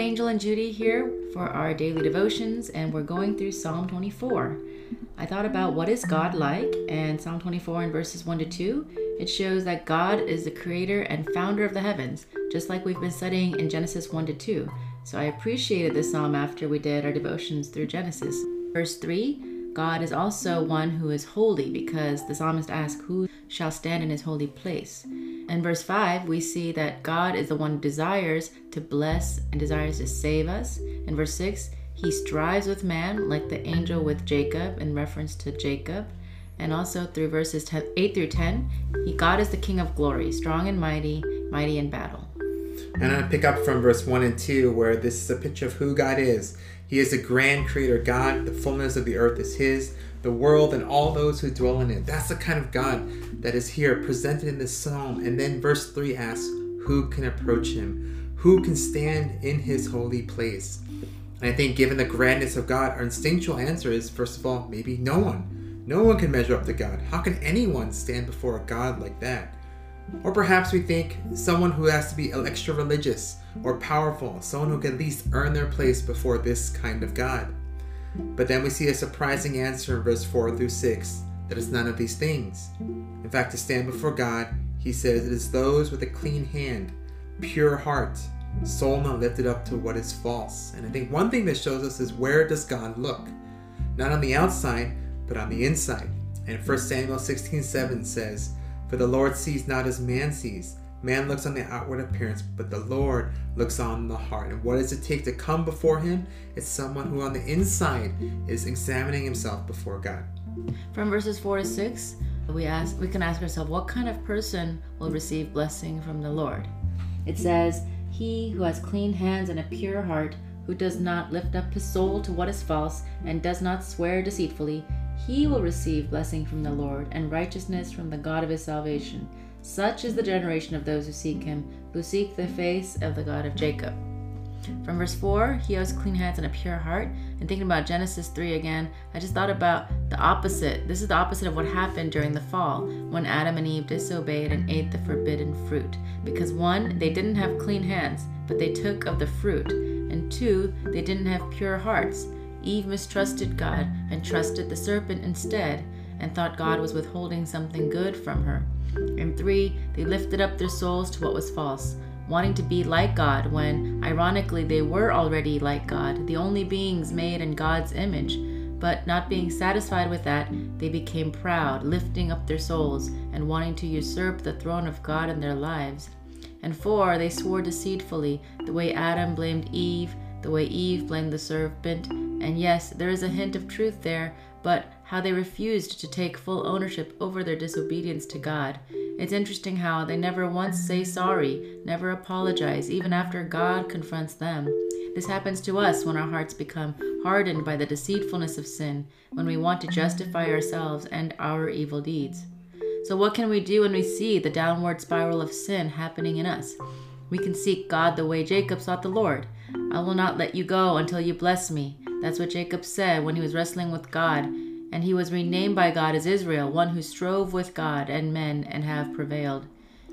Angel and Judy here for our daily devotions, and we're going through Psalm 24. I thought about what is God like, and Psalm 24 in verses 1 to 2, it shows that God is the creator and founder of the heavens, just like we've been studying in Genesis 1 to 2. So I appreciated this psalm after we did our devotions through Genesis. Verse 3 God is also one who is holy because the psalmist asks, Who shall stand in his holy place? In verse 5, we see that God is the one who desires to bless and desires to save us. In verse 6, he strives with man like the angel with Jacob in reference to Jacob. And also through verses 10, 8 through 10, he, God is the King of glory, strong and mighty, mighty in battle. And I pick up from verse 1 and 2, where this is a picture of who God is. He is the grand creator God. The fullness of the earth is His, the world and all those who dwell in it. That's the kind of God that is here presented in this psalm. And then verse 3 asks, Who can approach Him? Who can stand in His holy place? And I think, given the grandness of God, our instinctual answer is first of all, maybe no one. No one can measure up to God. How can anyone stand before a God like that? Or perhaps we think someone who has to be extra religious or powerful, someone who can at least earn their place before this kind of God. But then we see a surprising answer in verse 4 through 6 that it's none of these things. In fact, to stand before God, he says it is those with a clean hand, pure heart, soul not lifted up to what is false. And I think one thing that shows us is where does God look? Not on the outside, but on the inside. And 1 Samuel 16 7 says, For the Lord sees not as man sees. Man looks on the outward appearance, but the Lord looks on the heart. And what does it take to come before Him? It's someone who on the inside is examining himself before God. From verses 4 to 6, we ask we can ask ourselves what kind of person will receive blessing from the Lord. It says, He who has clean hands and a pure heart, who does not lift up his soul to what is false, and does not swear deceitfully, he will receive blessing from the Lord and righteousness from the God of his salvation. Such is the generation of those who seek him, who seek the face of the God of Jacob. From verse 4, he has clean hands and a pure heart. And thinking about Genesis 3 again, I just thought about the opposite. This is the opposite of what happened during the fall when Adam and Eve disobeyed and ate the forbidden fruit. Because one, they didn't have clean hands, but they took of the fruit. And two, they didn't have pure hearts. Eve mistrusted God and trusted the serpent instead and thought God was withholding something good from her. And three, they lifted up their souls to what was false, wanting to be like God when, ironically, they were already like God, the only beings made in God's image. But not being satisfied with that, they became proud, lifting up their souls and wanting to usurp the throne of God in their lives. And four, they swore deceitfully, the way Adam blamed Eve, the way Eve blamed the serpent. And yes, there is a hint of truth there, but how they refused to take full ownership over their disobedience to God. It's interesting how they never once say sorry, never apologize, even after God confronts them. This happens to us when our hearts become hardened by the deceitfulness of sin, when we want to justify ourselves and our evil deeds. So, what can we do when we see the downward spiral of sin happening in us? We can seek God the way Jacob sought the Lord. I will not let you go until you bless me. That's what Jacob said when he was wrestling with God and he was renamed by God as Israel, one who strove with God and men and have prevailed.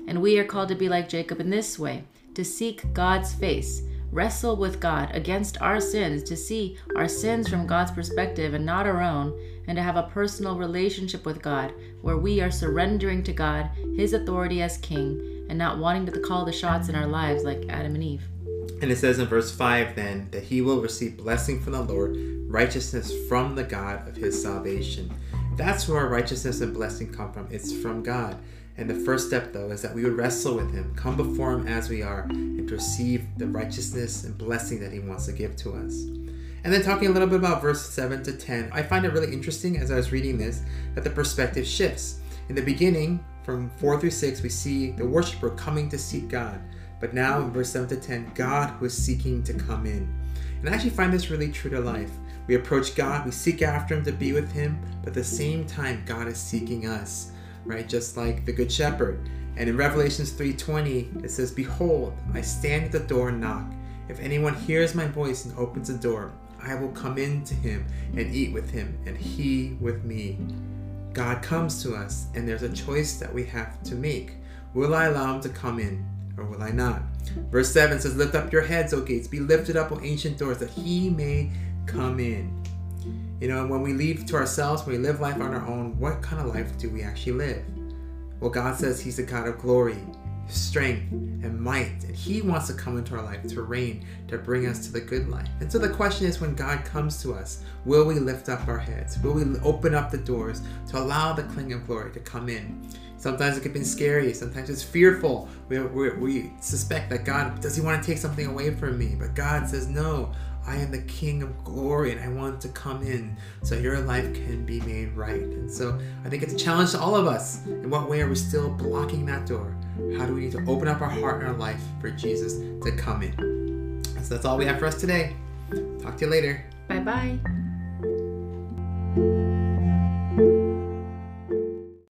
And we are called to be like Jacob in this way to seek God's face, wrestle with God against our sins, to see our sins from God's perspective and not our own, and to have a personal relationship with God where we are surrendering to God his authority as king and not wanting to call the shots in our lives like Adam and Eve. And it says in verse 5 then that he will receive blessing from the Lord, righteousness from the God of his salvation. That's where our righteousness and blessing come from. It's from God. And the first step, though, is that we would wrestle with Him, come before Him as we are, and receive the righteousness and blessing that He wants to give to us. And then talking a little bit about verse 7 to 10, I find it really interesting as I was reading this that the perspective shifts. In the beginning, from 4 through 6, we see the worshiper coming to seek God. But now in verse 7 to 10, God was seeking to come in. And I actually find this really true to life. We approach God, we seek after Him to be with Him, but at the same time, God is seeking us, right? Just like the Good Shepherd. And in Revelations 3:20, it says, Behold, I stand at the door and knock. If anyone hears my voice and opens the door, I will come in to him and eat with him, and he with me. God comes to us, and there's a choice that we have to make. Will I allow him to come in? Or will I not? Verse 7 says, Lift up your heads, O gates, be lifted up, O ancient doors, that he may come in. You know, when we leave to ourselves, when we live life on our own, what kind of life do we actually live? Well, God says He's a God of glory, strength, and might, and He wants to come into our life to reign, to bring us to the good life. And so the question is when God comes to us, will we lift up our heads? Will we open up the doors to allow the King of glory to come in? Sometimes it can be scary. Sometimes it's fearful. We, we, we suspect that God does He want to take something away from me, but God says, No, I am the King of glory and I want to come in so your life can be made right. And so I think it's a challenge to all of us. In what way are we still blocking that door? How do we need to open up our heart and our life for Jesus to come in? So that's all we have for us today. Talk to you later. Bye bye.